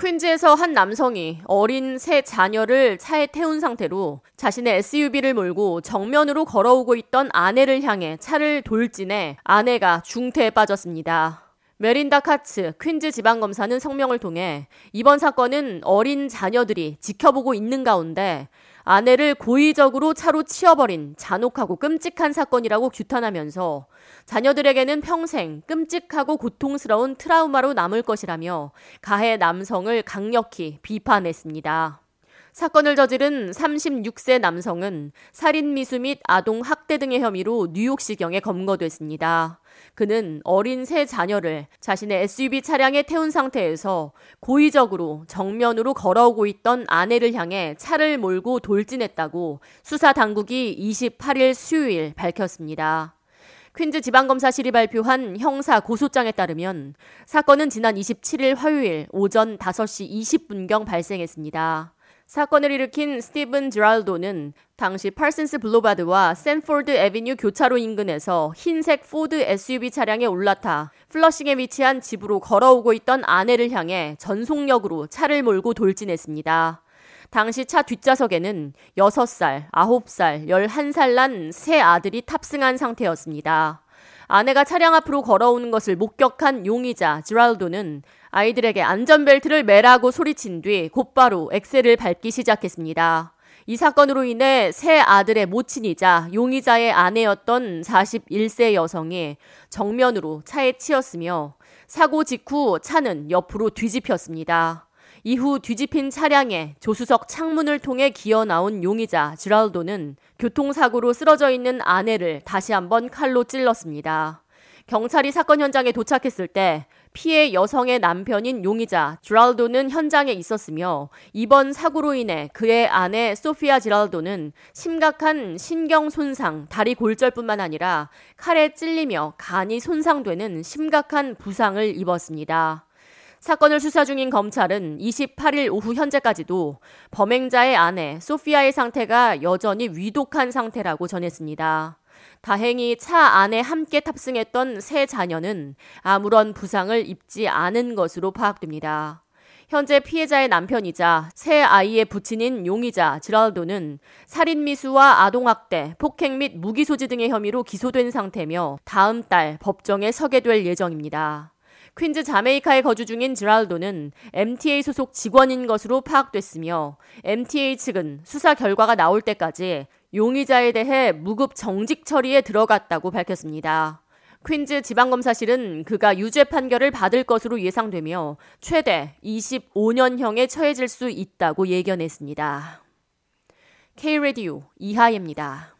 퀸즈에서 한 남성이 어린 새 자녀를 차에 태운 상태로 자신의 SUV를 몰고 정면으로 걸어오고 있던 아내를 향해 차를 돌진해 아내가 중태에 빠졌습니다. 메린다 카츠 퀸즈 지방검사는 성명을 통해 이번 사건은 어린 자녀들이 지켜보고 있는 가운데 아내를 고의적으로 차로 치어버린 잔혹하고 끔찍한 사건이라고 규탄하면서 자녀들에게는 평생 끔찍하고 고통스러운 트라우마로 남을 것이라며 가해 남성을 강력히 비판했습니다. 사건을 저지른 36세 남성은 살인 미수 및 아동 학대 등의 혐의로 뉴욕시경에 검거됐습니다. 그는 어린 새 자녀를 자신의 SUV 차량에 태운 상태에서 고의적으로 정면으로 걸어오고 있던 아내를 향해 차를 몰고 돌진했다고 수사 당국이 28일 수요일 밝혔습니다. 퀸즈 지방검사실이 발표한 형사 고소장에 따르면 사건은 지난 27일 화요일 오전 5시 20분경 발생했습니다. 사건을 일으킨 스티븐 드랄도는 당시 팔슨스 블로바드와 샌포드 에비뉴 교차로 인근에서 흰색 포드 SUV 차량에 올라타 플러싱에 위치한 집으로 걸어오고 있던 아내를 향해 전속력으로 차를 몰고 돌진했습니다. 당시 차 뒷좌석에는 6살, 9살, 11살 난 세 아들이 탑승한 상태였습니다. 아내가 차량 앞으로 걸어오는 것을 목격한 용의자 지랄도는 아이들에게 안전벨트를 매라고 소리친 뒤 곧바로 엑셀을 밟기 시작했습니다. 이 사건으로 인해 새 아들의 모친이자 용의자의 아내였던 41세 여성이 정면으로 차에 치였으며 사고 직후 차는 옆으로 뒤집혔습니다. 이후 뒤집힌 차량에 조수석 창문을 통해 기어 나온 용의자 지랄도는 교통사고로 쓰러져 있는 아내를 다시 한번 칼로 찔렀습니다. 경찰이 사건 현장에 도착했을 때 피해 여성의 남편인 용의자 지랄도는 현장에 있었으며 이번 사고로 인해 그의 아내 소피아 지랄도는 심각한 신경 손상, 다리 골절뿐만 아니라 칼에 찔리며 간이 손상되는 심각한 부상을 입었습니다. 사건을 수사 중인 검찰은 28일 오후 현재까지도 범행자의 아내 소피아의 상태가 여전히 위독한 상태라고 전했습니다. 다행히 차 안에 함께 탑승했던 세 자녀는 아무런 부상을 입지 않은 것으로 파악됩니다. 현재 피해자의 남편이자 새 아이의 부친인 용의자 지랄도는 살인미수와 아동학대, 폭행 및 무기소지 등의 혐의로 기소된 상태며 다음 달 법정에 서게 될 예정입니다. 퀸즈 자메이카에 거주 중인 지랄도는 MTA 소속 직원인 것으로 파악됐으며 MTA 측은 수사 결과가 나올 때까지 용의자에 대해 무급 정직 처리에 들어갔다고 밝혔습니다. 퀸즈 지방검사실은 그가 유죄 판결을 받을 것으로 예상되며 최대 25년형에 처해질 수 있다고 예견했습니다. K-Radio 이하예입니다.